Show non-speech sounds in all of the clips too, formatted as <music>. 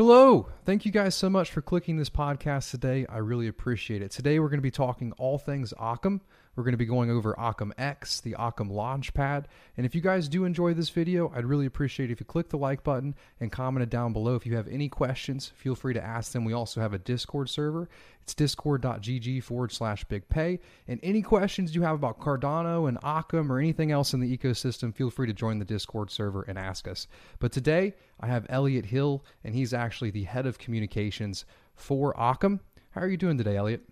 Hello. Thank you guys so much for clicking this podcast today. I really appreciate it. Today we're going to be talking all things Occam. We're going to be going over Occam X, the Occam Launchpad. And if you guys do enjoy this video, I'd really appreciate if you click the like button and comment it down below. If you have any questions, feel free to ask them. We also have a Discord server. It's discord.gg forward slash big pay. And any questions you have about Cardano and Occam or anything else in the ecosystem, feel free to join the Discord server and ask us. But today, I have Elliot Hill, and he's actually the head of communications for Occam. How are you doing today, Elliot?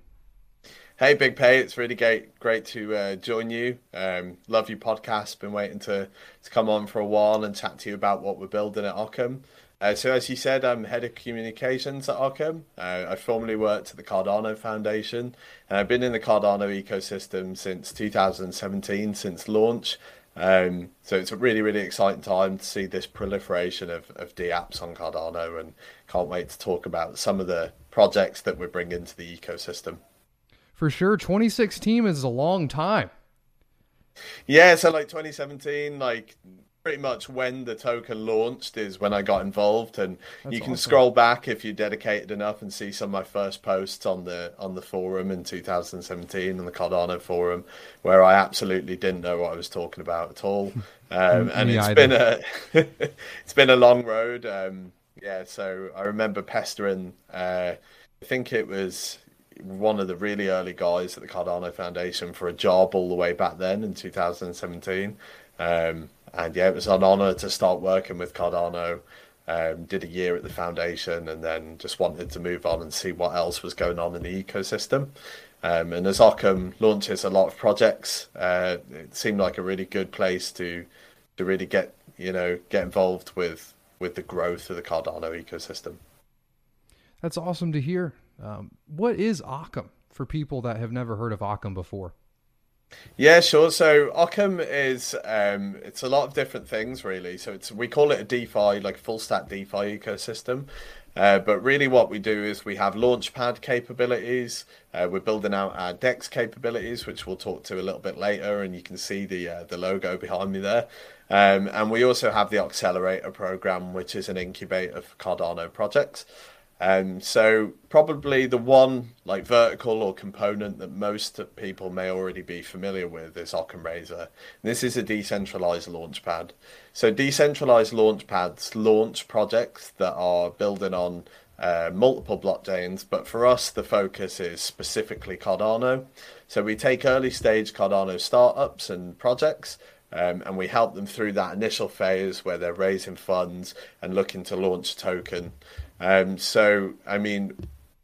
Hey, Big Pey, it's really great, great to uh, join you. Um, love your podcast. Been waiting to, to come on for a while and chat to you about what we're building at Occam. Uh, so, as you said, I'm head of communications at Occam. Uh, I formerly worked at the Cardano Foundation, and I've been in the Cardano ecosystem since 2017, since launch. Um, so it's a really, really exciting time to see this proliferation of, of apps on Cardano, and can't wait to talk about some of the projects that we're bringing to the ecosystem for sure. 2016 is a long time. Yeah, so like 2017, like pretty much when the token launched is when I got involved, and That's you can awesome. scroll back if you're dedicated enough and see some of my first posts on the on the forum in 2017 on the Cardano forum, where I absolutely didn't know what I was talking about at all, <laughs> um, and it's either. been a <laughs> it's been a long road. Um, yeah, so I remember pestering. Uh, I think it was one of the really early guys at the Cardano Foundation for a job all the way back then in 2017. Um, and yeah, it was an honor to start working with Cardano. Um, did a year at the foundation and then just wanted to move on and see what else was going on in the ecosystem. Um, and as Occam launches a lot of projects, uh, it seemed like a really good place to to really get you know get involved with with the growth of the Cardano ecosystem. That's awesome to hear. Um, what is Occam for people that have never heard of Occam before? Yeah, sure. So Occam is um, it's a lot of different things really. So it's we call it a DeFi, like full stack DeFi ecosystem. Uh, but really, what we do is we have launchpad capabilities. Uh, we're building out our Dex capabilities, which we'll talk to a little bit later, and you can see the uh, the logo behind me there. Um, and we also have the Accelerator program, which is an incubator for Cardano projects. Um, so probably the one like vertical or component that most people may already be familiar with is OccamRazer. This is a decentralized launchpad. So decentralized launchpads launch projects that are building on uh, multiple blockchains, but for us the focus is specifically Cardano. So we take early stage Cardano startups and projects. Um, and we help them through that initial phase where they're raising funds and looking to launch a token. Um, so, I mean,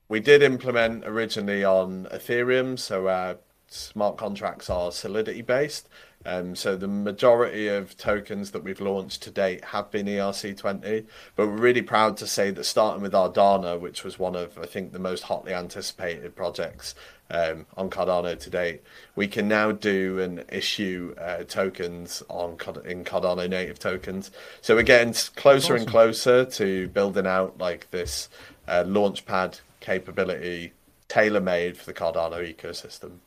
we did implement originally on Ethereum, so our smart contracts are Solidity based. Um, so the majority of tokens that we've launched to date have been ERC20, but we're really proud to say that starting with Ardana, which was one of I think the most hotly anticipated projects um, on Cardano to date, we can now do and issue uh, tokens on in Cardano native tokens. So we're getting closer awesome. and closer to building out like this uh, launchpad capability tailor made for the Cardano ecosystem.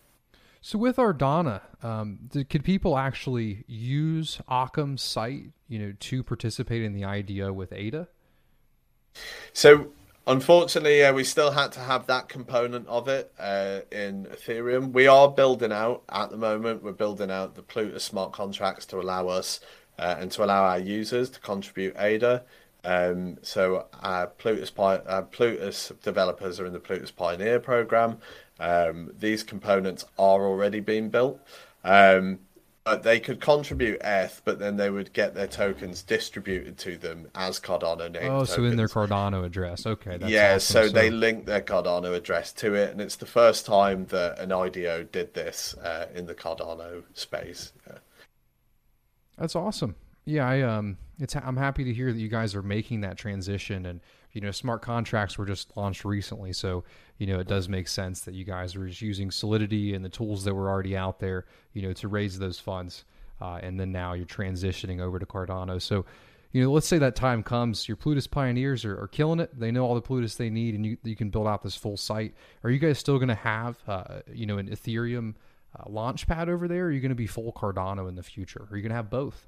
So with Ardana, um, could people actually use Occam's site, you know, to participate in the IDO with ADA? So unfortunately, uh, we still had to have that component of it uh, in Ethereum. We are building out at the moment. We're building out the Plutus smart contracts to allow us uh, and to allow our users to contribute ADA. Um, so our Plutus, our Plutus developers are in the Plutus Pioneer program. Um, these components are already being built. Um, they could contribute ETH, but then they would get their tokens distributed to them as Cardano name. Oh, so in their Cardano address. Okay. yeah, awesome. so, so, they link their Cardano address to it, and it's the first time that an IDO did this uh, in the Cardano space. Yeah. That's awesome. Yeah, I um, it's I'm happy to hear that you guys are making that transition, and you know, smart contracts were just launched recently, so you know, it does make sense that you guys are just using Solidity and the tools that were already out there, you know, to raise those funds. Uh, and then now you're transitioning over to Cardano. So, you know, let's say that time comes, your Plutus pioneers are, are killing it. They know all the Plutus they need, and you, you can build out this full site. Are you guys still going to have, uh, you know, an Ethereum uh, launch pad over there? Or are you going to be full Cardano in the future? Are you going to have both?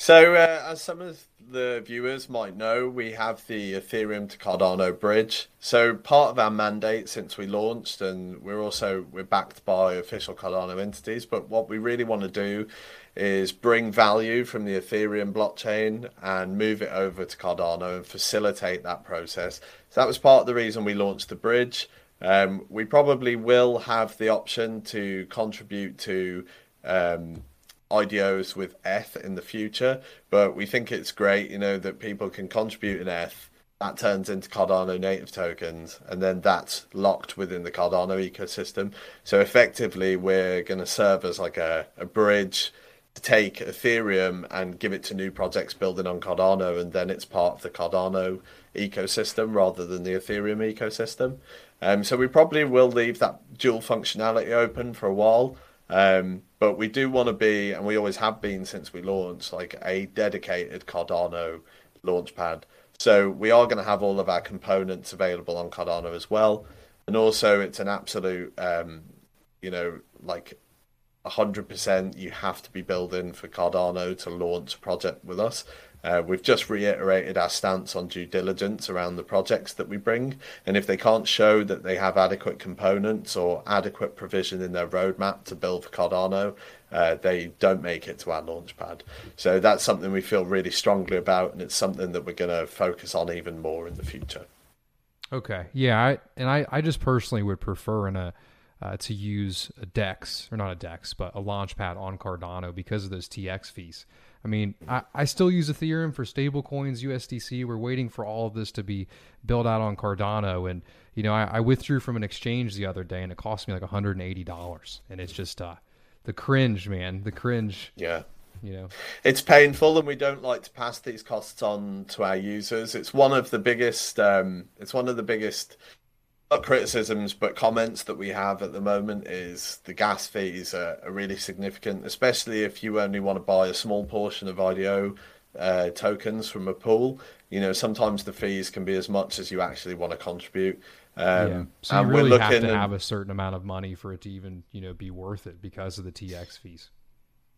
So, uh, as some of the viewers might know, we have the Ethereum to Cardano bridge. So, part of our mandate since we launched, and we're also we're backed by official Cardano entities. But what we really want to do is bring value from the Ethereum blockchain and move it over to Cardano and facilitate that process. So that was part of the reason we launched the bridge. Um, we probably will have the option to contribute to um, IDOs with ETH in the future, but we think it's great, you know, that people can contribute in ETH. That turns into Cardano native tokens, and then that's locked within the Cardano ecosystem. So effectively, we're going to serve as like a, a bridge to take Ethereum and give it to new projects building on Cardano, and then it's part of the Cardano ecosystem rather than the Ethereum ecosystem. Um, so we probably will leave that dual functionality open for a while. Um, but we do want to be, and we always have been since we launched, like a dedicated Cardano launchpad. So we are going to have all of our components available on Cardano as well. And also, it's an absolute, um, you know, like 100% you have to be building for Cardano to launch a project with us. Uh, we've just reiterated our stance on due diligence around the projects that we bring. And if they can't show that they have adequate components or adequate provision in their roadmap to build for Cardano, uh, they don't make it to our launchpad. So that's something we feel really strongly about, and it's something that we're going to focus on even more in the future. Okay. Yeah. I, and I, I just personally would prefer in a, uh, to use a DEX, or not a DEX, but a launchpad on Cardano because of those TX fees. I mean, I, I still use Ethereum for stablecoins, USDC. We're waiting for all of this to be built out on Cardano. And, you know, I, I withdrew from an exchange the other day and it cost me like $180. And it's just uh, the cringe, man. The cringe. Yeah. You know, it's painful, and we don't like to pass these costs on to our users. It's one of the biggest. Um, it's one of the biggest not criticisms but comments that we have at the moment is the gas fees are, are really significant, especially if you only want to buy a small portion of IDO uh, tokens from a pool. You know, sometimes the fees can be as much as you actually want to contribute. Um, yeah. So you really have to and, have a certain amount of money for it to even, you know, be worth it because of the TX fees.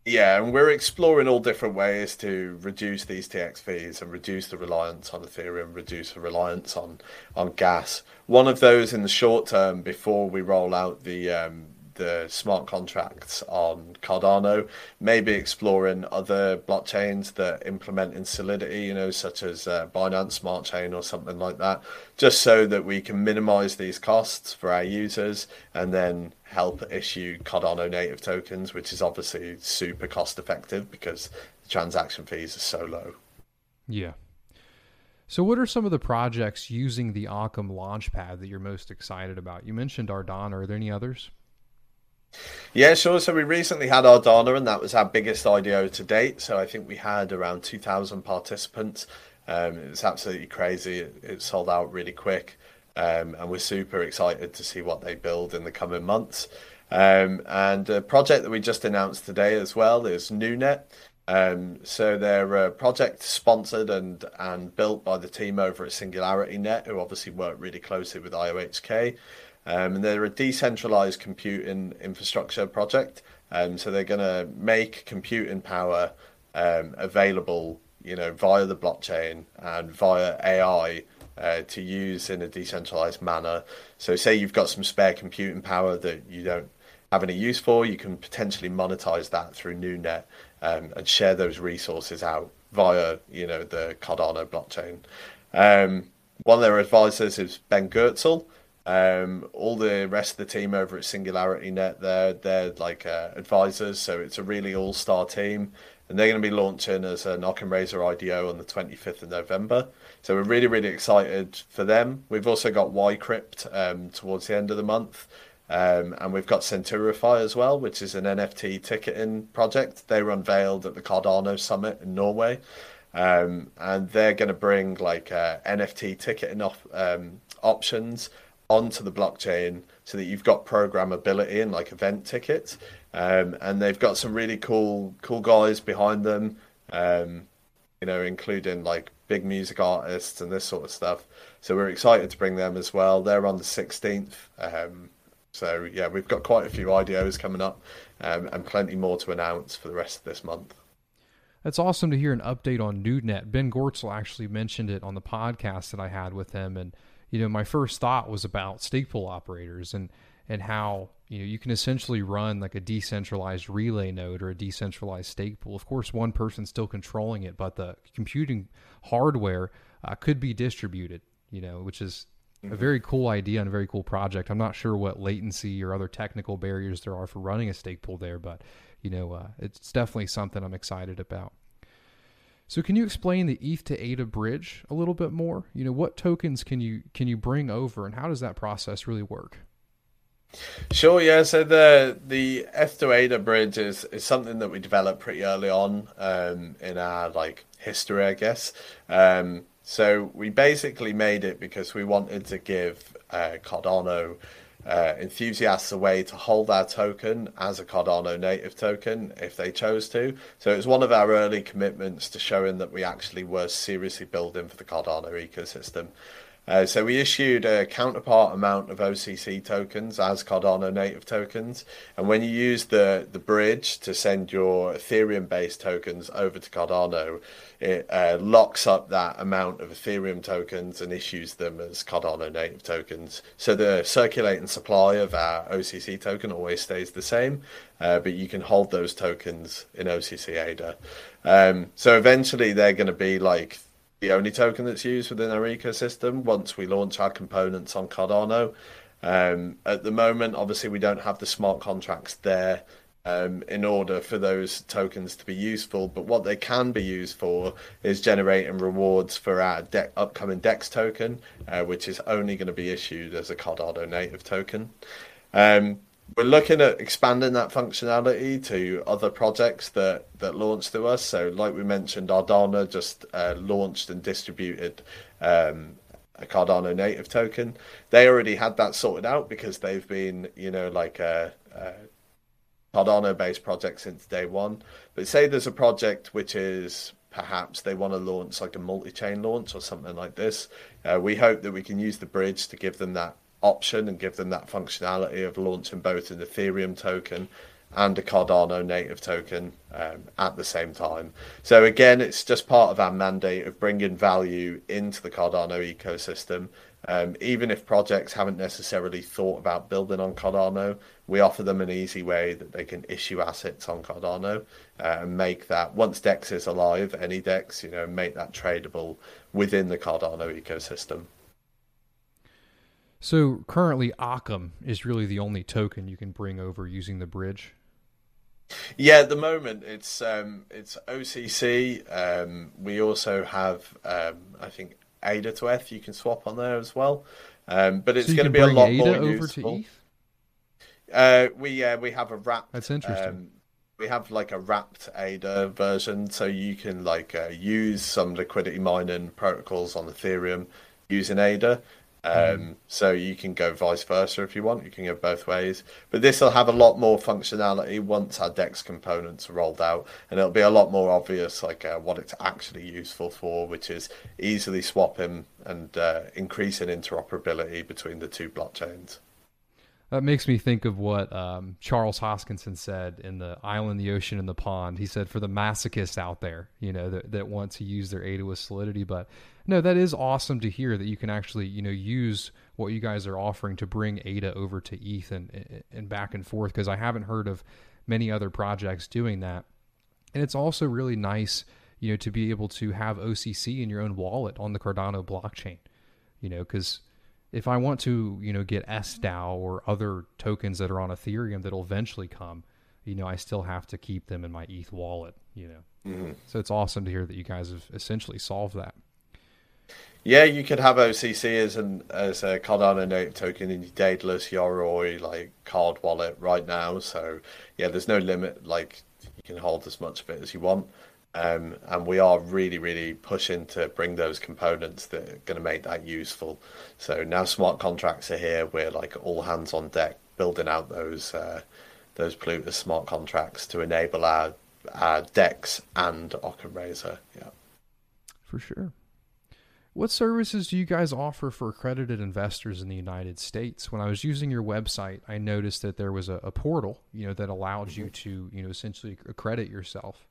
Yeah, and we're exploring all different ways to reduce these TX fees and reduce the reliance on Ethereum, reduce the reliance on on gas. One of those in the short term, before we roll out the um, the smart contracts on Cardano, maybe exploring other blockchains that implement in Solidity, you know, such as uh, Binance Smart Chain or something like that, just so that we can minimize these costs for our users and then help issue Cardano native tokens, which is obviously super cost effective because the transaction fees are so low. Yeah. So, what are some of the projects using the Occam Launchpad that you're most excited about? You mentioned Ardana. Are there any others? Yeah, sure. So we recently had Ardana, and that was our biggest IDO to date. So I think we had around 2,000 participants. Um, it was absolutely crazy. It, it sold out really quick, um, and we're super excited to see what they build in the coming months. Um, and a project that we just announced today as well is NuNet. Um, so they're a project sponsored and and built by the team over at SingularityNET, who obviously work really closely with IOHK. Um, and they're a decentralized computing infrastructure project. Um, so they're going to make computing power um, available, you know, via the blockchain and via AI uh, to use in a decentralized manner. So say you've got some spare computing power that you don't have any use for, you can potentially monetize that through NuNet um, and share those resources out via, you know, the Cardano blockchain. Um, one of their advisors is Ben Goertzel. Um, all the rest of the team over at SingularityNET, they're they're like uh, advisors, so it's a really all star team, and they're going to be launching as an OccamRazer IDO on the 25th of November. So we're really really excited for them. We've also got Ycrypt um, towards the end of the month. Um, and we've got Centurify as well, which is an NFT ticketing project. They were unveiled at the Cardano Summit in Norway. Um, and they're going to bring like uh, NFT ticketing off, um, options onto the blockchain so that you've got programmability and like event tickets. Um, and they've got some really cool cool guys behind them, um, you know, including like big music artists and this sort of stuff. So we're excited to bring them as well. They're on the 16th. Um, so yeah, we've got quite a few IDOs coming up um, and plenty more to announce for the rest of this month. That's awesome to hear an update on NuNet. Ben Goertzel actually mentioned it on the podcast that I had with him, and you know, my first thought was about pool operators and and how you know you can essentially run like a decentralized relay node or a decentralized stake pool. Of course, one person's still controlling it, but the computing hardware uh, could be distributed. You know, which is a very cool idea and a very cool project. I'm not sure what latency or other technical barriers there are for running a stake pool there, but you know, uh, it's definitely something I'm excited about. So, can you explain the ETH to ADA bridge a little bit more? You know, what tokens can you can you bring over, and how does that process really work? Sure, yeah. So the the ETH to ADA bridge is, is something that we developed pretty early on um, in our like history, I guess. Um, so we basically made it because we wanted to give uh, Cardano uh, enthusiasts a way to hold our token as a Cardano native token if they chose to. So it was one of our early commitments to showing that we actually were seriously building for the Cardano ecosystem. Uh, so we issued a counterpart amount of OCC tokens as Cardano native tokens, and when you use the the bridge to send your Ethereum based tokens over to Cardano, it uh, locks up that amount of Ethereum tokens and issues them as Cardano native tokens. So the circulating supply of our OCC token always stays the same, uh, but you can hold those tokens in OCC ADA. Um, so eventually they're going to be like the only token that's used within our ecosystem once we launch our components on Cardano. Um, at the moment, obviously, we don't have the smart contracts there um, in order for those tokens to be useful. But what they can be used for is generating rewards for our de- upcoming DEX token, uh, which is only going to be issued as a Cardano native token. Um, we're looking at expanding that functionality to other projects that that launch to us. So, like we mentioned, Ardana just uh, launched and distributed um, a Cardano native token. They already had that sorted out because they've been, you know, like a, a Cardano-based project since day one. But say there's a project which is perhaps they want to launch like a multi-chain launch or something like this. Uh, we hope that we can use the bridge to give them that option and give them that functionality of launching both an Ethereum token and a Cardano native token um, at the same time. So again, it's just part of our mandate of bringing value into the Cardano ecosystem. Um, even if projects haven't necessarily thought about building on Cardano, we offer them an easy way that they can issue assets on Cardano uh, and make that once Dex is alive, any Dex, you know, make that tradable within the Cardano ecosystem. So currently, Occam is really the only token you can bring over using the bridge. Yeah, at the moment it's um, it's OCC. Um, we also have um, I think ADA to ETH you can swap on there as well, um, but it's so going to be a lot ADA more over useful. to ETH. Uh, we uh, we have a wrapped. That's interesting. Um, we have like a wrapped ADA version, so you can like uh, use some liquidity mining protocols on Ethereum using ADA. Um, Mm-hmm. So you can go vice versa if you want. You can go both ways. But this will have a lot more functionality once our DEX components are rolled out, and it'll be a lot more obvious like uh, what it's actually useful for, which is easily swapping and uh, increasing interoperability between the two blockchains. That makes me think of what um, Charles Hoskinson said in the Island, the Ocean, and the Pond. He said for the masochists out there, you know, that, that want to use their with Solidity. But no, that is awesome to hear that you can actually, you know, use what you guys are offering to bring ADA over to ETH and, and back and forth because I haven't heard of many other projects doing that. And it's also really nice, you know, to be able to have OCC in your own wallet on the Cardano blockchain, you know, because if I want to, you know, get SDAO or other tokens that are on Ethereum that'll eventually come, you know, I still have to keep them in my ETH wallet, you know. Mm-hmm. So it's awesome to hear that you guys have essentially solved that. Yeah, you could have OCC as an as a Cardano native token in your Daedalus, Yoroi, like card wallet right now. So yeah, there's no limit. Like you can hold as much of it as you want. Um, and we are really, really pushing to bring those components that are going to make that useful. So now smart contracts are here. We're like all hands on deck, building out those uh, those Plutus smart contracts to enable our our Dex and OccamRazer. Yeah. For sure. What services do you guys offer for accredited investors in the United States? When I was using your website, I noticed that there was a, a portal, you know, that allowed you to, you know, essentially accredit yourself.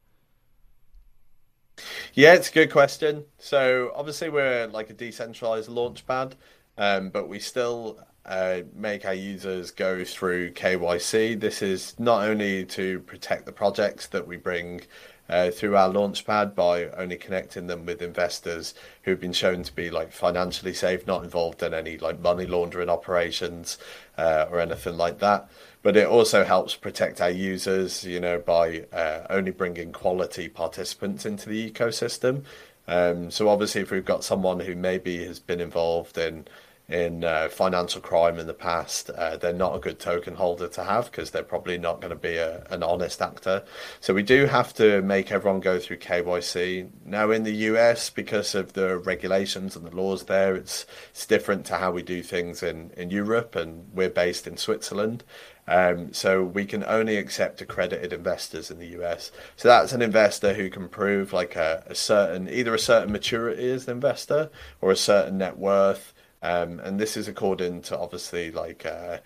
Yeah, it's a good question. So obviously we're like a decentralized launchpad, um, but we still uh, make our users go through KYC. This is not only to protect the projects that we bring uh, through our launchpad by only connecting them with investors who've been shown to be like financially safe, not involved in any like money laundering operations uh, or anything like that. But it also helps protect our users, you know, by uh, only bringing quality participants into the ecosystem. Um, so obviously, if we've got someone who maybe has been involved in in uh, financial crime in the past, uh, they're not a good token holder to have because they're probably not going to be a, an honest actor. So we do have to make everyone go through KYC. Now in the US, because of the regulations and the laws there, it's it's different to how we do things in in Europe, and we're based in Switzerland. Um, so we can only accept accredited investors in the US. So that's an investor who can prove like a, a certain either a certain maturity as an investor or a certain net worth um, and this is according to obviously like uh,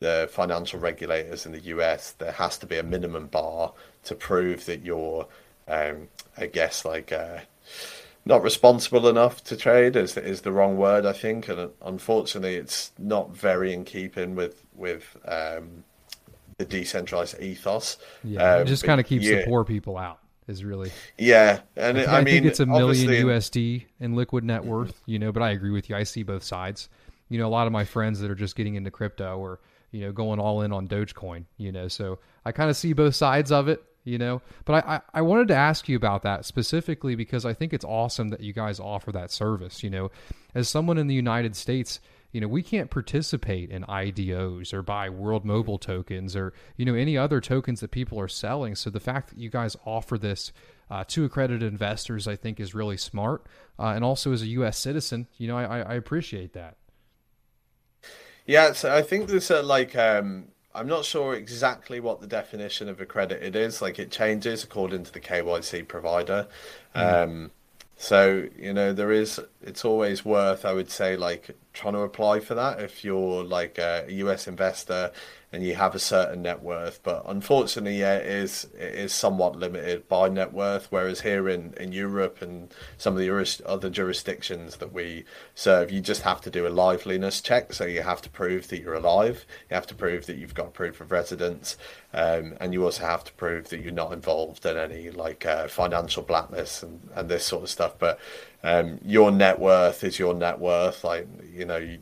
the financial regulators in the US. There has to be a minimum bar to prove that you're, um, I guess, like uh, not responsible enough to trade is is the wrong word, I think. And unfortunately, it's not very in keeping with with um, the decentralized ethos. Yeah, it um, just kind of keeps the poor people out is really yeah and I, I, I mean think it's a million usd in liquid net worth you know but i agree with you. I see both sides. You know a lot of my friends that are just getting into crypto or you know going all in on dogecoin you know so i kind of see both sides of it you know. But I, I, I wanted to ask you about that specifically because i think it's awesome that you guys offer that service you know. As someone in the united states you know, we can't participate in IDOs or buy World Mobile tokens or, you know, any other tokens that people are selling. So the fact that you guys offer this uh, to accredited investors, I think, is really smart. Uh, and also as a U.S. citizen, you know, I, I appreciate that. Yeah, so I think there's a like um, I'm not sure exactly what the definition of accredited is. Like it changes according to the KYC provider. Mm. Um, so you know there is. It's always worth, I would say, like trying to apply for that if you're like a US investor and you have a certain net worth. But unfortunately, yeah, it is it is somewhat limited by net worth. Whereas here in, in Europe and some of the other jurisdictions that we serve, you just have to do a liveliness check. So you have to prove that you're alive. You have to prove that you've got proof of residence, um, and you also have to prove that you're not involved in any like uh, financial blackness and, and this sort of stuff. But um, your net worth is your net worth. Like you know. You,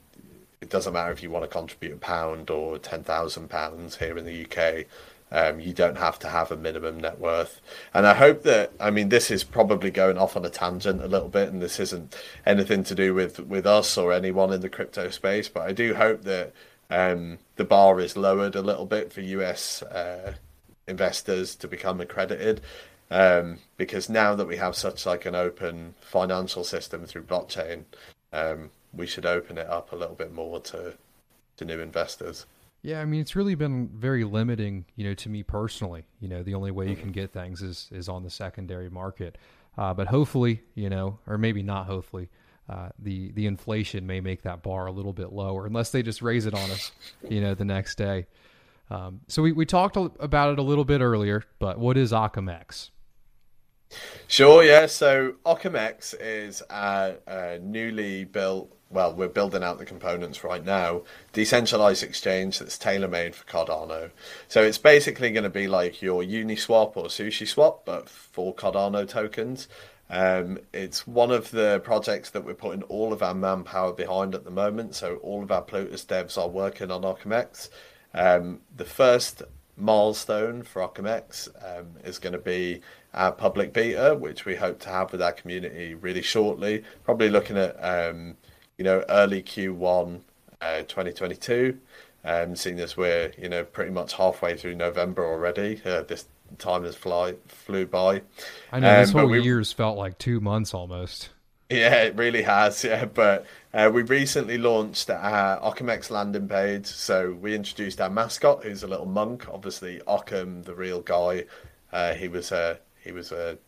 it doesn't matter if you want to contribute a pound or ten thousand pounds here in the UK. Um, you don't have to have a minimum net worth. And I hope that I mean this is probably going off on a tangent a little bit, and this isn't anything to do with with us or anyone in the crypto space. But I do hope that um, the bar is lowered a little bit for US uh, investors to become accredited. Um, because now that we have such like an open financial system through blockchain, um, we should open it up a little bit more to to new investors. Yeah, I mean it's really been very limiting, you know, to me personally. You know, the only way you can get things is is on the secondary market. Uh, but hopefully, you know, or maybe not hopefully, uh, the the inflation may make that bar a little bit lower, unless they just raise it on us, you know, the next day. Um, so we, we talked about it a little bit earlier, but what is OccamX? Sure, yeah. So OccamX is a, a newly built well, we're building out the components right now, decentralized exchange that's tailor made for Cardano. So it's basically going to be like your Uniswap or SushiSwap, but for Cardano tokens. Um, it's one of the projects that we're putting all of our manpower behind at the moment. So all of our Plutus devs are working on OccamX. Um, the first milestone for OccamX um, is going to be our public beta, which we hope to have with our community really shortly. Probably looking at um, you know, early Q1 uh, 2022. Um, seeing as we're, you know, pretty much halfway through November already, uh, this time has fly flew by. I know this um, whole we, year's felt like two months almost. Yeah, it really has. <laughs> Yeah, but uh, we recently launched our OccamX landing page. So we introduced our mascot, who's a little monk. Obviously, Occam, the real guy, uh, he was a he was a,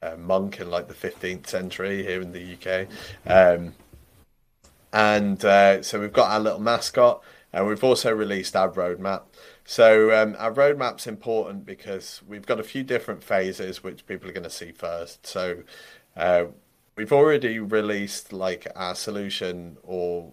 a, monk in like the 15th century here in the UK. Um, and uh, so we've got our little mascot. And we've also released our roadmap. So um, our roadmap's important because we've got a few different phases which people are going to see first. So uh, we've already released like our solution or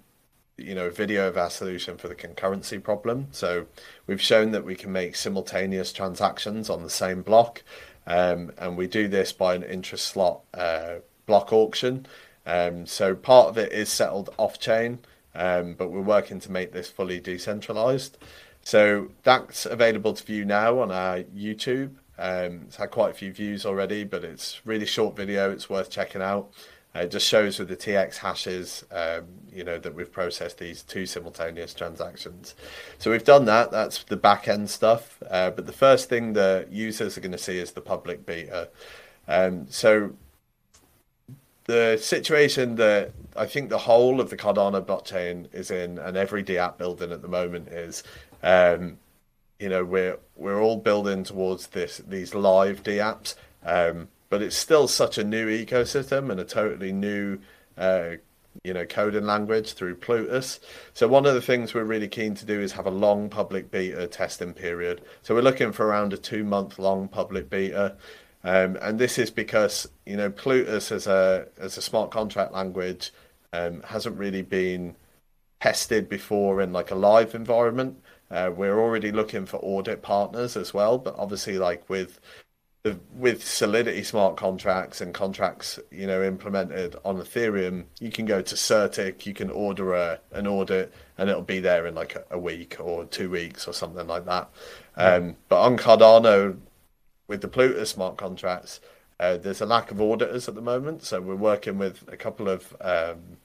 you know video of our solution for the concurrency problem. So we've shown that we can make simultaneous transactions on the same block, um, and we do this by an interest slot uh, block auction. Um, so part of it is settled off chain, um, but we're working to make this fully decentralized. So that's available to view now on our YouTube. Um, it's had quite a few views already, but it's really short video. It's worth checking out. Uh, it just shows with the TX hashes, um, you know, that we've processed these two simultaneous transactions. So we've done that. That's the back end stuff. Uh, but the first thing the users are going to see is the public beta. Um, so the situation that I think the whole of the Cardano blockchain is in, and every DApp building at the moment is, um, you know, we're we're all building towards this these live DApps. Um, but it's still such a new ecosystem and a totally new uh, you know coding language through Plutus. So one of the things we're really keen to do is have a long public beta testing period. So we're looking for around a two month long public beta. Um, and this is because you know Plutus as a as a smart contract language um, hasn't really been tested before in like a live environment. Uh, we're already looking for audit partners as well, but obviously like with with Solidity smart contracts and contracts, you know, implemented on Ethereum, you can go to CertiK, you can order a, an audit, and it'll be there in like a, a week or two weeks or something like that. Um, but on Cardano, with the Plutus smart contracts, uh, there's a lack of auditors at the moment, so we're working with a couple of, um,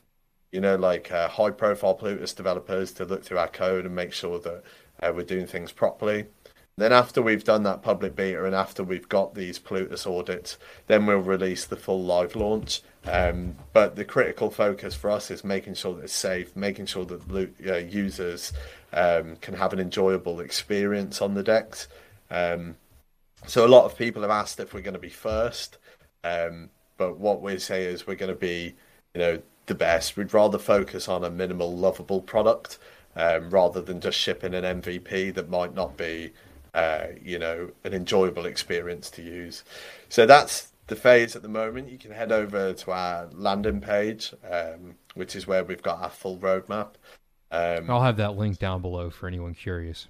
you know, like uh, high-profile Plutus developers to look through our code and make sure that uh, we're doing things properly. Then after we've done that public beta and after we've got these Plutus audits, then we'll release the full live launch. Um, but the critical focus for us is making sure that it's safe, making sure that uh, users um, can have an enjoyable experience on the DEX. Um, so a lot of people have asked if we're going to be first, um, but what we say is we're going to be, you know, the best. We'd rather focus on a minimal, lovable product um, rather than just shipping an MVP that might not be uh, you know, an enjoyable experience to use. So that's the phase at the moment. You can head over to our landing page, um, which is where we've got our full roadmap. Um, I'll have that link down below for anyone curious.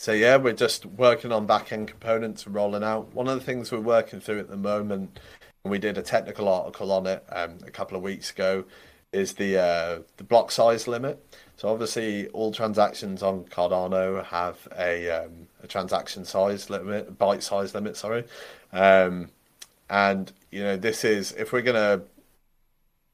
So yeah, we're just working on back-end components and rolling out. One of the things we're working through at the moment, and we did a technical article on it um, a couple of weeks ago, is the uh, the block size limit. So obviously, all transactions on Cardano have a, um, a transaction size limit, byte size limit. Sorry, um, and you know this is if we're going to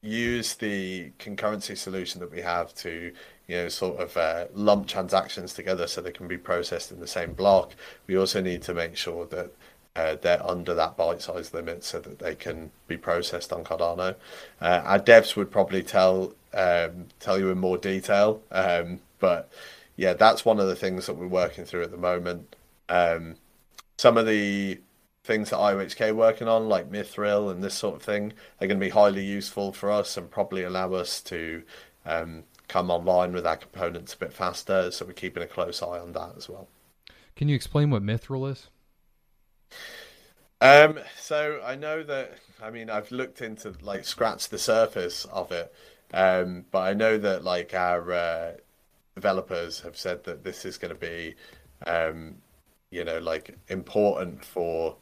use the concurrency solution that we have to you know sort of uh, lump transactions together so they can be processed in the same block. We also need to make sure that uh, they're under that byte size limit so that they can be processed on Cardano. Uh, our devs would probably tell um, tell you in more detail. Um, but yeah, that's one of the things that we're working through at the moment. Um, some of the things that IOHK are working on, like Mithril and this sort of thing, are going to be highly useful for us and probably allow us to um, come online with our components a bit faster. So we're keeping a close eye on that as well. Can you explain what Mithril is? Um, so I know that I mean I've looked into like scratch the surface of it, um, but I know that like our uh, developers have said that this is going to be, um, you know, like important for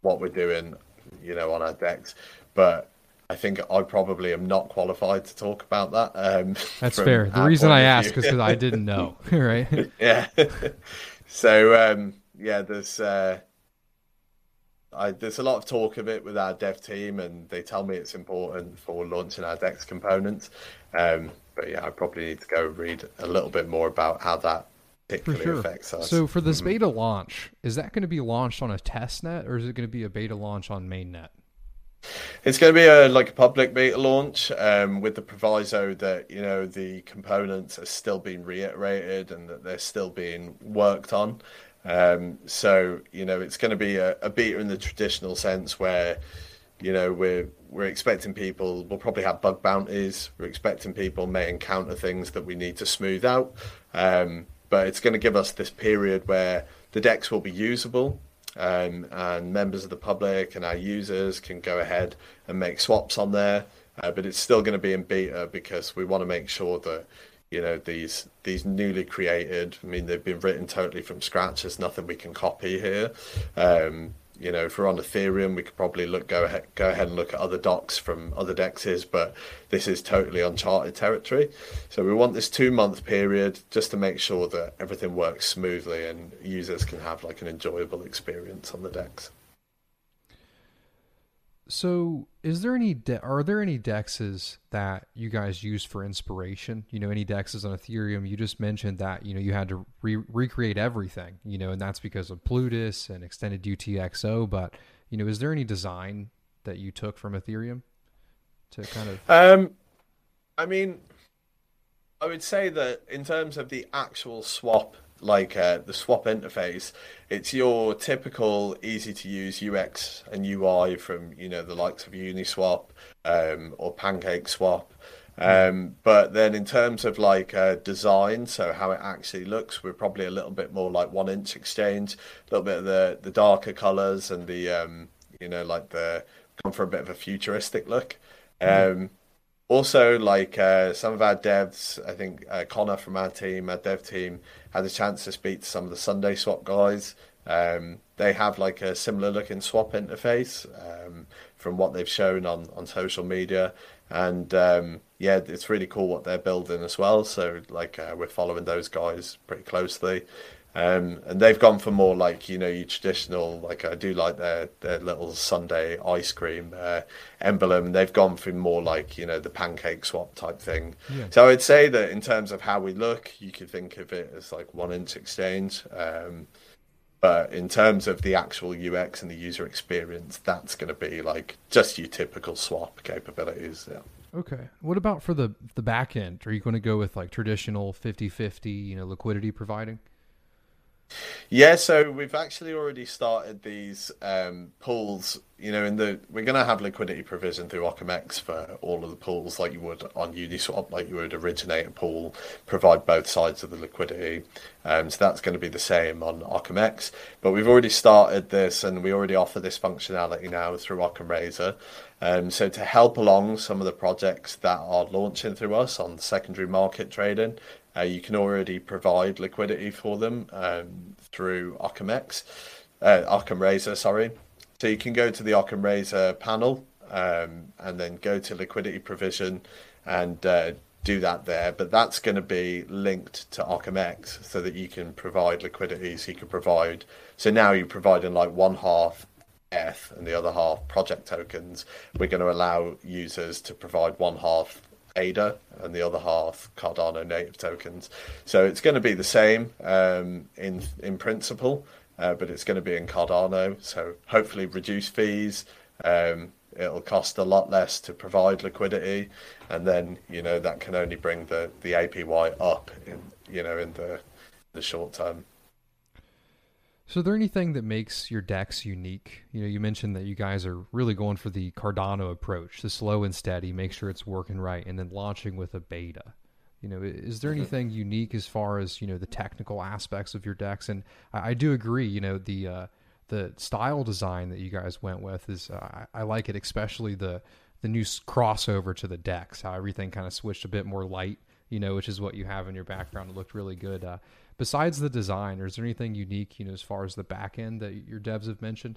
what we're doing, you know, on our DEX. But I think I probably am not qualified to talk about that. Um, <laughs> That's fair. The reason I ask is because I didn't know, <laughs> <laughs> right? yeah. so um, yeah, there's. Uh, I, there's a lot of talk of it with our dev team, and they tell me it's important for launching our Dex components. Um, but yeah, I probably need to go read a little bit more about how that particularly sure. affects us. So for this mm-hmm. beta launch, is that going to be launched on a test net, or is it going to be a beta launch on mainnet? It's going to be a like a public beta launch um, with the proviso that you know the components are still being reiterated and that they're still being worked on. Um, so you know, it's going to be a, a beta in the traditional sense where you know, we're we're expecting people. We'll probably have bug bounties. We're expecting people may encounter things that we need to smooth out. Um, but it's going to give us this period where the DEX will be usable um, and members of the public and our users can go ahead and make swaps on there. Uh, but it's still going to be in beta because we want to make sure that you know these these newly created. I mean, they've been written totally from scratch. There's nothing we can copy here. Um, you know, if we're on Ethereum, we could probably look go ahead go ahead and look at other docs from other dexes, but this is totally uncharted territory. So we want this two month period just to make sure that everything works smoothly and users can have like an enjoyable experience on the DEX. So, is there any de- are there any dexes that you guys use for inspiration? You know, any dexes on Ethereum? You just mentioned that you know you had to re- recreate everything, you know, and that's because of Plutus and extended UTXO. But you know, is there any design that you took from Ethereum to kind of? Um, I mean, I would say that in terms of the actual swap like uh, the swap interface, it's your typical easy to use UX and UI from you know the likes of Uniswap um, or PancakeSwap. Um, but then in terms of like uh, design, so how it actually looks, we're probably a little bit more like 1inch exchange, a little bit of the the darker colors and the um, you know like the gone for a bit of a futuristic look. Um, also, like uh, some of our devs, I think uh, Connor from our team, our dev team, had a chance to speak to some of the SundaeSwap guys. Um, they have like a similar looking swap interface um, from what they've shown on, on social media. And um, yeah, it's really cool what they're building as well. So, like, uh, we're following those guys pretty closely. Um, and they've gone for more like you know your traditional like I do like their their little Sundae ice cream uh, emblem. They've gone for more like you know the PancakeSwap type thing. Yeah. So I'd say that in terms of how we look, you could think of it as like 1inch exchange. Um, but in terms of the actual UX and the user experience, that's going to be like just your typical swap capabilities. Yeah. Okay. What about for the the back end? Are you going to go with like traditional 50-50, you know, liquidity providing? Yeah, so we've actually already started these um, pools. You know, in the we're going to have liquidity provision through OccamX for all of the pools, like you would on Uniswap, like you would originate a pool, provide both sides of the liquidity. Um, so that's going to be the same on OccamX. But we've already started this, and we already offer this functionality now through OccamRazer. Um, so to help along some of the projects that are launching through us on secondary market trading, uh, you can already provide liquidity for them um, through OccamX, uh, OccamRazer, sorry. So you can go to the OccamRazer panel um, and then go to liquidity provision and uh, do that there. But that's going to be linked to OccamX so that you can provide liquidity. So you can provide. So now you're providing like one half ETH and the other half project tokens. We're going to allow users to provide one half ADA and the other half Cardano native tokens. So it's going to be the same um, in in principle, uh, but it's going to be in Cardano. So hopefully reduce fees. Um, it'll cost a lot less to provide liquidity, and then you know that can only bring the the APY up in you know in the the short term. So, is there anything that makes your DEX unique? You know, you mentioned that you guys are really going for the Cardano approach, the slow and steady, make sure it's working right, and then launching with a beta. You know, is there mm-hmm. anything unique as far as you know the technical aspects of your DEX? And I, I do agree. You know, the uh, the style design that you guys went with is uh, I, I like it, especially the the new crossover to the DEX. How everything kind of switched a bit more light. You know, which is what you have in your background. It looked really good. Uh, besides the design, is there anything unique, you know, as far as the back end that your devs have mentioned?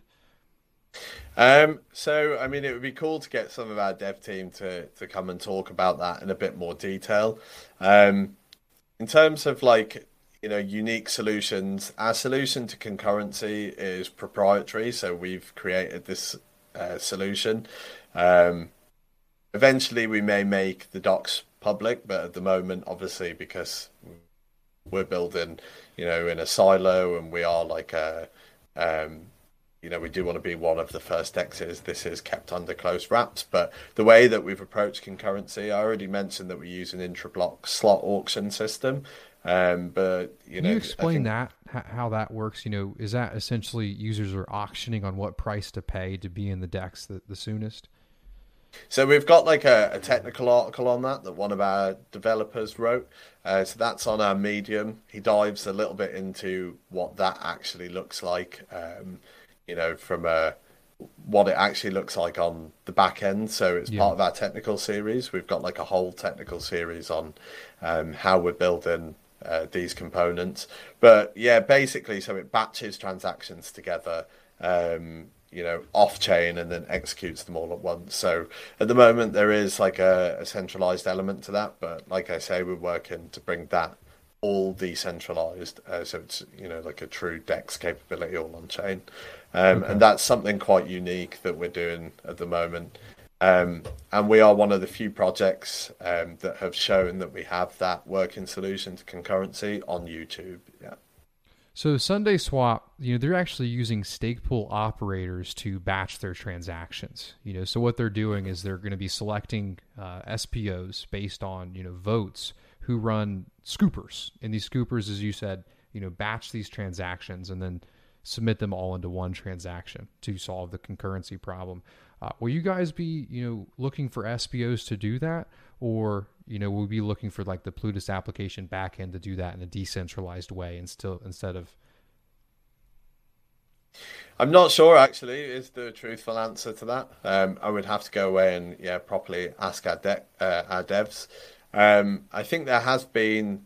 Um, so, I mean, it would be cool to get some of our dev team to, to come and talk about that in a bit more detail. Um, in terms of like, you know, unique solutions, our solution to concurrency is proprietary. So we've created this uh, solution. Um, eventually, we may make the docs public, but at the moment, obviously, because we're building, you know, in a silo, and we are like a, um, you know, we do want to be one of the first dexes. This is kept under close wraps, but the way that we've approached concurrency, I already mentioned that we use an intra-block slot auction system. Um, but you Can know, you explain think- that how that works? You know, is that essentially users are auctioning on what price to pay to be in the DEX the, the soonest? So we've got like a, a technical article on that that one of our developers wrote. Uh, so that's on our Medium. He dives a little bit into what that actually looks like. Um, you know, from a what it actually looks like on the back end. So it's Yeah. part of our technical series. We've got like a whole technical series on um, how we're building uh, these components. But yeah, basically, so it batches transactions together, um, you know, off chain and then executes them all at once. So at the moment, there is like a, a centralized element to that. But like I say, we're working to bring that all decentralized. Uh, so it's, you know, like a true DEX capability all on chain. Um, Okay. And that's something quite unique that we're doing at the moment. Um, and we are one of the few projects um, that have shown that we have that working solution to concurrency on YouTube. Yeah. So SundaeSwap, you know, they're actually using stake pool operators to batch their transactions. You know, so what they're doing is they're going to be selecting uh, SPOs based on you know votes who run scoopers, and these scoopers, as you said, you know, batch these transactions and then submit them all into one transaction to solve the concurrency problem. Uh, will you guys be you know looking for SPOs to do that, or you know, we'll be looking for like the Plutus application backend to do that in a decentralized way and still instead of I'm not sure actually is the truthful answer to that. Um, I would have to go away and yeah properly ask our de- uh, our devs. Um, I think there has been,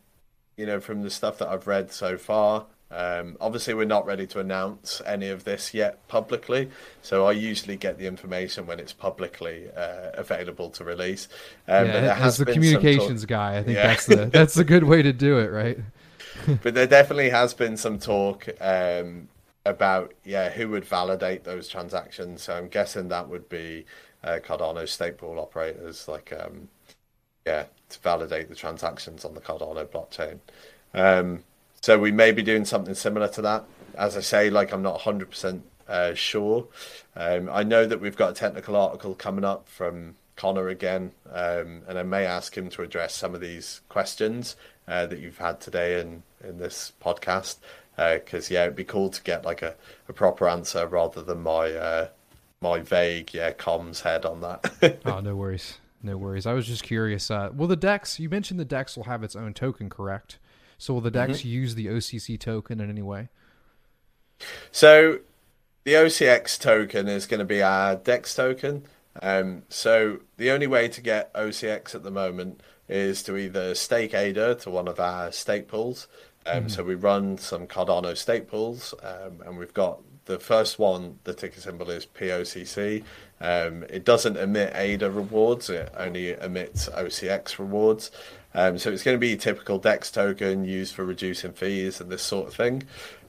you know, from the stuff that I've read so far. Um, obviously, we're not ready to announce any of this yet publicly, so I usually get the information when it's publicly uh, available to release. Um, yeah, as has the some talk- communications guy, I think Yeah. that's the <laughs> that's a good way to do it, right? <laughs> but there definitely has been some talk um, about yeah who would validate those transactions. So I'm guessing that would be uh, Cardano stake pool operators, like um, yeah, to validate the transactions on the Cardano blockchain. Um, so we may be doing something similar to that. As I say, like I'm not 100 percent uh, sure. Um, I know that we've got a technical article coming up from Connor again, um, and I may ask him to address some of these questions uh, that you've had today in in this podcast. Because yeah, it'd be cool to get like a, a proper answer rather than my uh, my vague yeah comms head on that. <laughs> oh, no worries, no worries. I was just curious. Uh, will the Dex? You mentioned the Dex will have its own token, correct? So will the Dex use the OCC token in any way? So the OCX token is going to be our DEX token. Um, so the only way to get OCX at the moment is to either stake ADA to one of our stake pools. Um, So we run some Cardano stake pools, um, and we've got the first one. The ticker symbol is POCC. Um, it doesn't emit ADA rewards; it only emits OCX rewards. Um, so it's going to be a typical DEX token used for reducing fees and this sort of thing.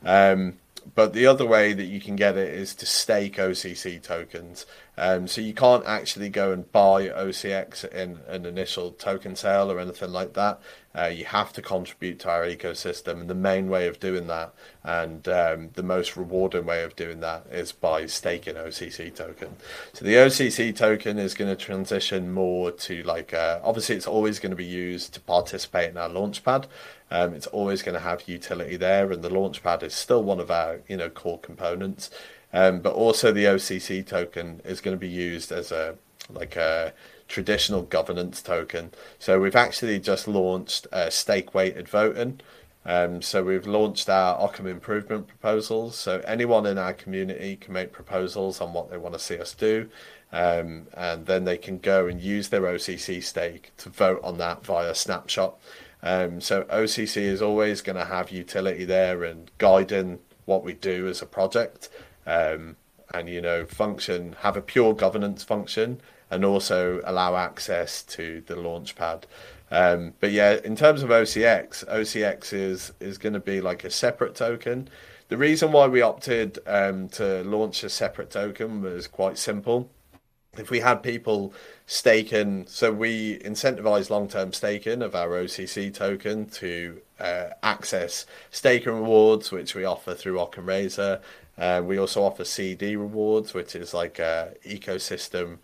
Um, but the other way that you can get it is to stake OCC tokens. Um, so you can't actually go and buy OCX in an initial token sale or anything like that. Uh, you have to contribute to our ecosystem, and the main way of doing that, and um, the most rewarding way of doing that, is by staking OCC token. So the OCC token is going to transition more to like, uh, obviously, it's always going to be used to participate in our launchpad. Um, it's always going to have utility there, and the launchpad is still one of our you know core components. Um, but also the OCC token is going to be used as a like a traditional governance token. So we've actually just launched uh, stake weighted voting. Um, so we've launched our Occam improvement proposals. So anyone in our community can make proposals on what they want to see us do, um, and then they can go and use their OCC stake to vote on that via snapshot. Um, so OCC is always going to have utility there and guiding what we do as a project, um, and you know function have a pure governance function and also allow access to the launchpad. Um, but yeah, in terms of OCX, OCX is is going to be like a separate token. The reason why we opted um, to launch a separate token was quite simple. If we had people staking, so we incentivize long term staking of our OCC token to uh, access staking rewards, which we offer through OccamRazer. Uh, we also offer CD rewards, which is like a ecosystem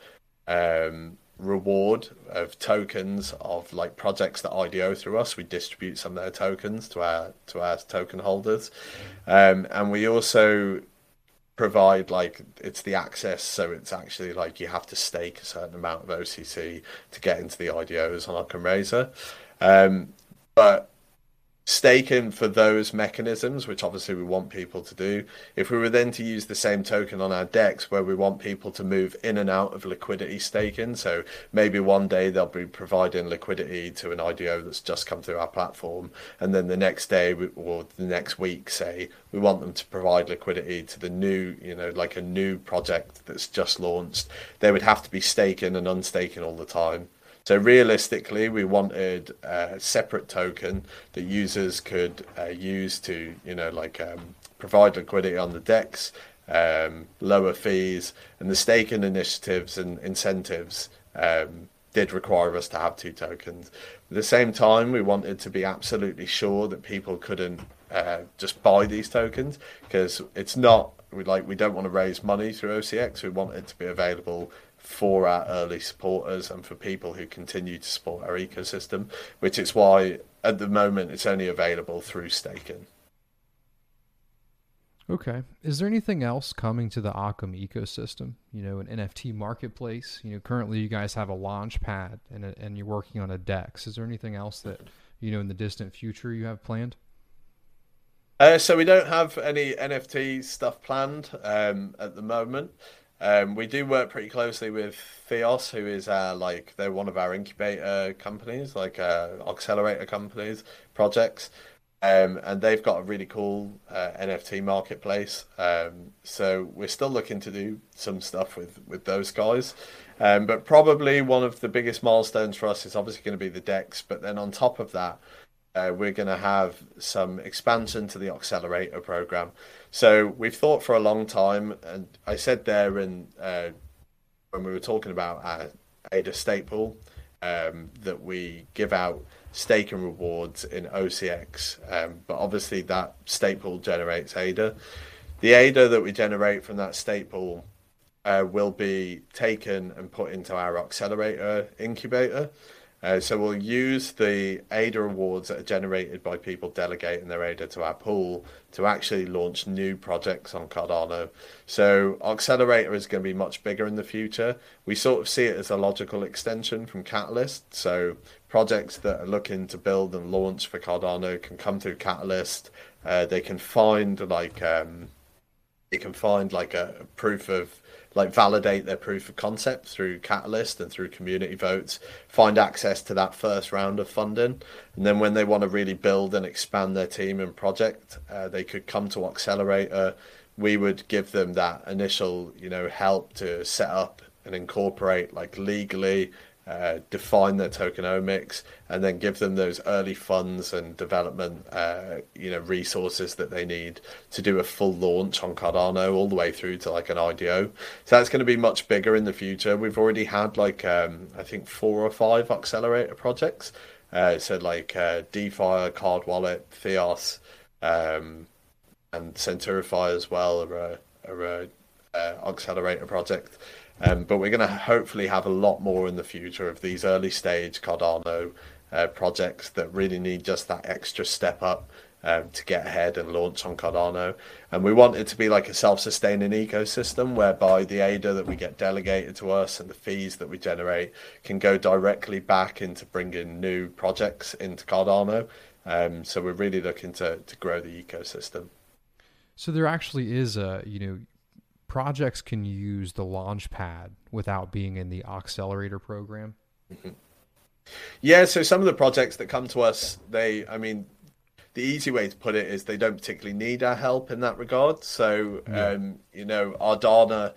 um, reward of tokens of like projects that IDO through us. We distribute some of their tokens to our to our token holders, um, and we also provide like it's the access so it's actually like you have to stake a certain amount of OCC to get into the IDOs on OccamRazer um, but staking for those mechanisms, which obviously we want people to do. If we were then to use the same token on our DEX where we want people to move in and out of liquidity staking, so maybe one day they'll be providing liquidity to an IDO that's just come through our platform, and then the next day or the next week, say, we want them to provide liquidity to the new, you know, like a new project that's just launched. They would have to be staking and unstaking all the time. So realistically, we wanted a separate token that users could uh, use to, you know, like um, provide liquidity on the DEX, um, lower fees, and the staking initiatives and incentives um, did require us to have two tokens. At the same time, we wanted to be absolutely sure that people couldn't uh, just buy these tokens because it's not we like we don't want to raise money through OCX. We want it to be available for our early supporters and for people who continue to support our ecosystem, which is why at the moment it's only available through staking. Okay. Is there anything else coming to the Occam ecosystem? You know, an NFT marketplace. You know, currently you guys have a launch pad and a, and you're working on a DEX. Is there anything else that you know in the distant future you have planned? Uh, so we don't have any NFT stuff planned um, at the moment. Um, we do work pretty closely with Theos, who is our like they're one of our incubator companies, like uh, accelerator companies projects, um, and they've got a really cool uh, NFT marketplace. Um, so we're still looking to do some stuff with with those guys, um, but probably one of the biggest milestones for us is obviously going to be the Dex. But then on top of that, uh, we're going to have some expansion to the accelerator program. So we've thought for a long time, and I said there in uh, when we were talking about our ADA stake pool um, that we give out staking rewards in OCX, um, but obviously that stake pool generates ADA. The ADA that we generate from that stake pool uh, will be taken and put into our accelerator incubator. Uh, so we'll use the ADA awards that are generated by people delegating their ADA to our pool to actually launch new projects on Cardano. So Accelerator is going to be much bigger in the future. We sort of see it as a logical extension from Catalyst. So projects that are looking to build and launch for Cardano can come through Catalyst. Uh, they can find like um, they can find like a, a proof of like validate their proof of concept through Catalyst and through community votes, find access to that first round of funding, and then when they want to really build and expand their team and project, uh, they could come to Accelerator. We would give them that initial, you know, help to set up and incorporate like legally uh, define their tokenomics, and then give them those early funds and development, uh, you know, resources that they need to do a full launch on Cardano all the way through to like an IDO. So that's going to be much bigger in the future. We've already had like um, I think four or five accelerator projects. Uh, so like uh, DeFi, Card Wallet, Theos, um, and Centurify as well are a, are a uh, accelerator project. Um, but we're going to hopefully have a lot more in the future of these early stage Cardano uh, projects that really need just that extra step up um, to get ahead and launch on Cardano. And we want it to be like a self sustaining ecosystem whereby the ADA that we get delegated to us and the fees that we generate can go directly back into bringing new projects into Cardano. Um, so we're really looking to, to grow the ecosystem. So there actually is a, you know, projects can use the launch pad without being in the accelerator program? Mm-hmm. Yeah, so some of the projects that come to us, they, I mean, the easy way to put it is they don't particularly need our help in that regard. So, yeah. um, you know, Ardana,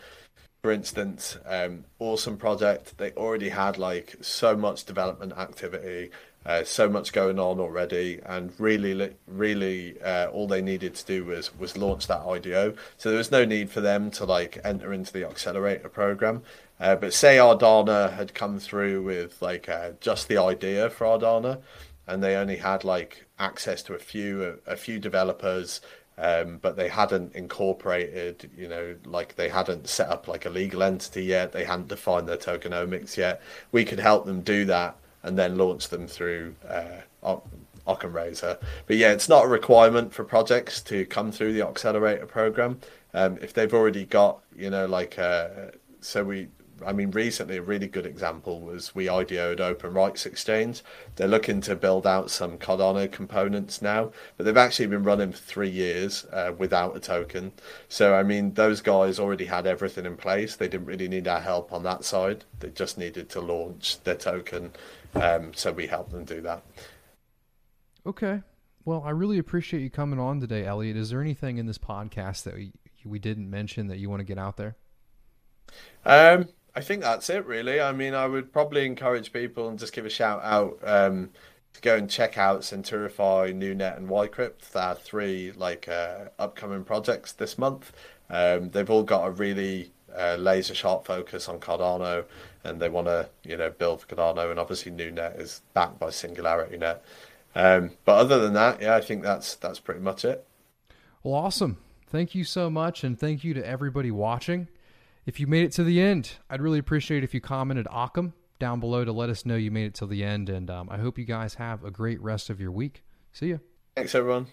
for instance, um, awesome project. They already had like so much development activity uh, so much going on already, and really, really, uh, all they needed to do was was launch that IDO. So there was no need for them to like enter into the accelerator program. Uh, but say Ardana had come through with like uh, just the idea for Ardana, and they only had like access to a few a, a few developers. um, but they hadn't incorporated, you know, like they hadn't set up like a legal entity yet. They hadn't defined their tokenomics yet. We could help them do that and then launch them through uh, OccamRazer. But yeah, it's not a requirement for projects to come through the Accelerator program. Um, if they've already got, you know, like, uh, so we I mean, recently a really good example was we IDO'd Open Rights Exchange. They're looking to build out some Cardano components now, but they've actually been running for three years uh, without a token. So, I mean, those guys already had everything in place. They didn't really need our help on that side. They just needed to launch their token. Um, so we help them do that. Okay. Well, I really appreciate you coming on today, Elliot. Is there anything in this podcast that we, we didn't mention that you want to get out there? Um, I think that's it, really. I mean, I would probably encourage people and just give a shout out um, to go and check out Centurify, NuNet, and Ycrypt. There are three like uh, upcoming projects this month. Um, they've all got a really uh, laser sharp focus on Cardano, and they want to you know build Cardano. And obviously, NuNet is backed by SingularityNET. Um, but other than that, yeah, I think that's that's pretty much it. Well, awesome. Thank you so much, and thank you to everybody watching. If you made it to the end, I'd really appreciate if you commented Occam down below to let us know you made it till the end. And um, I hope you guys have a great rest of your week. See ya. Thanks, everyone.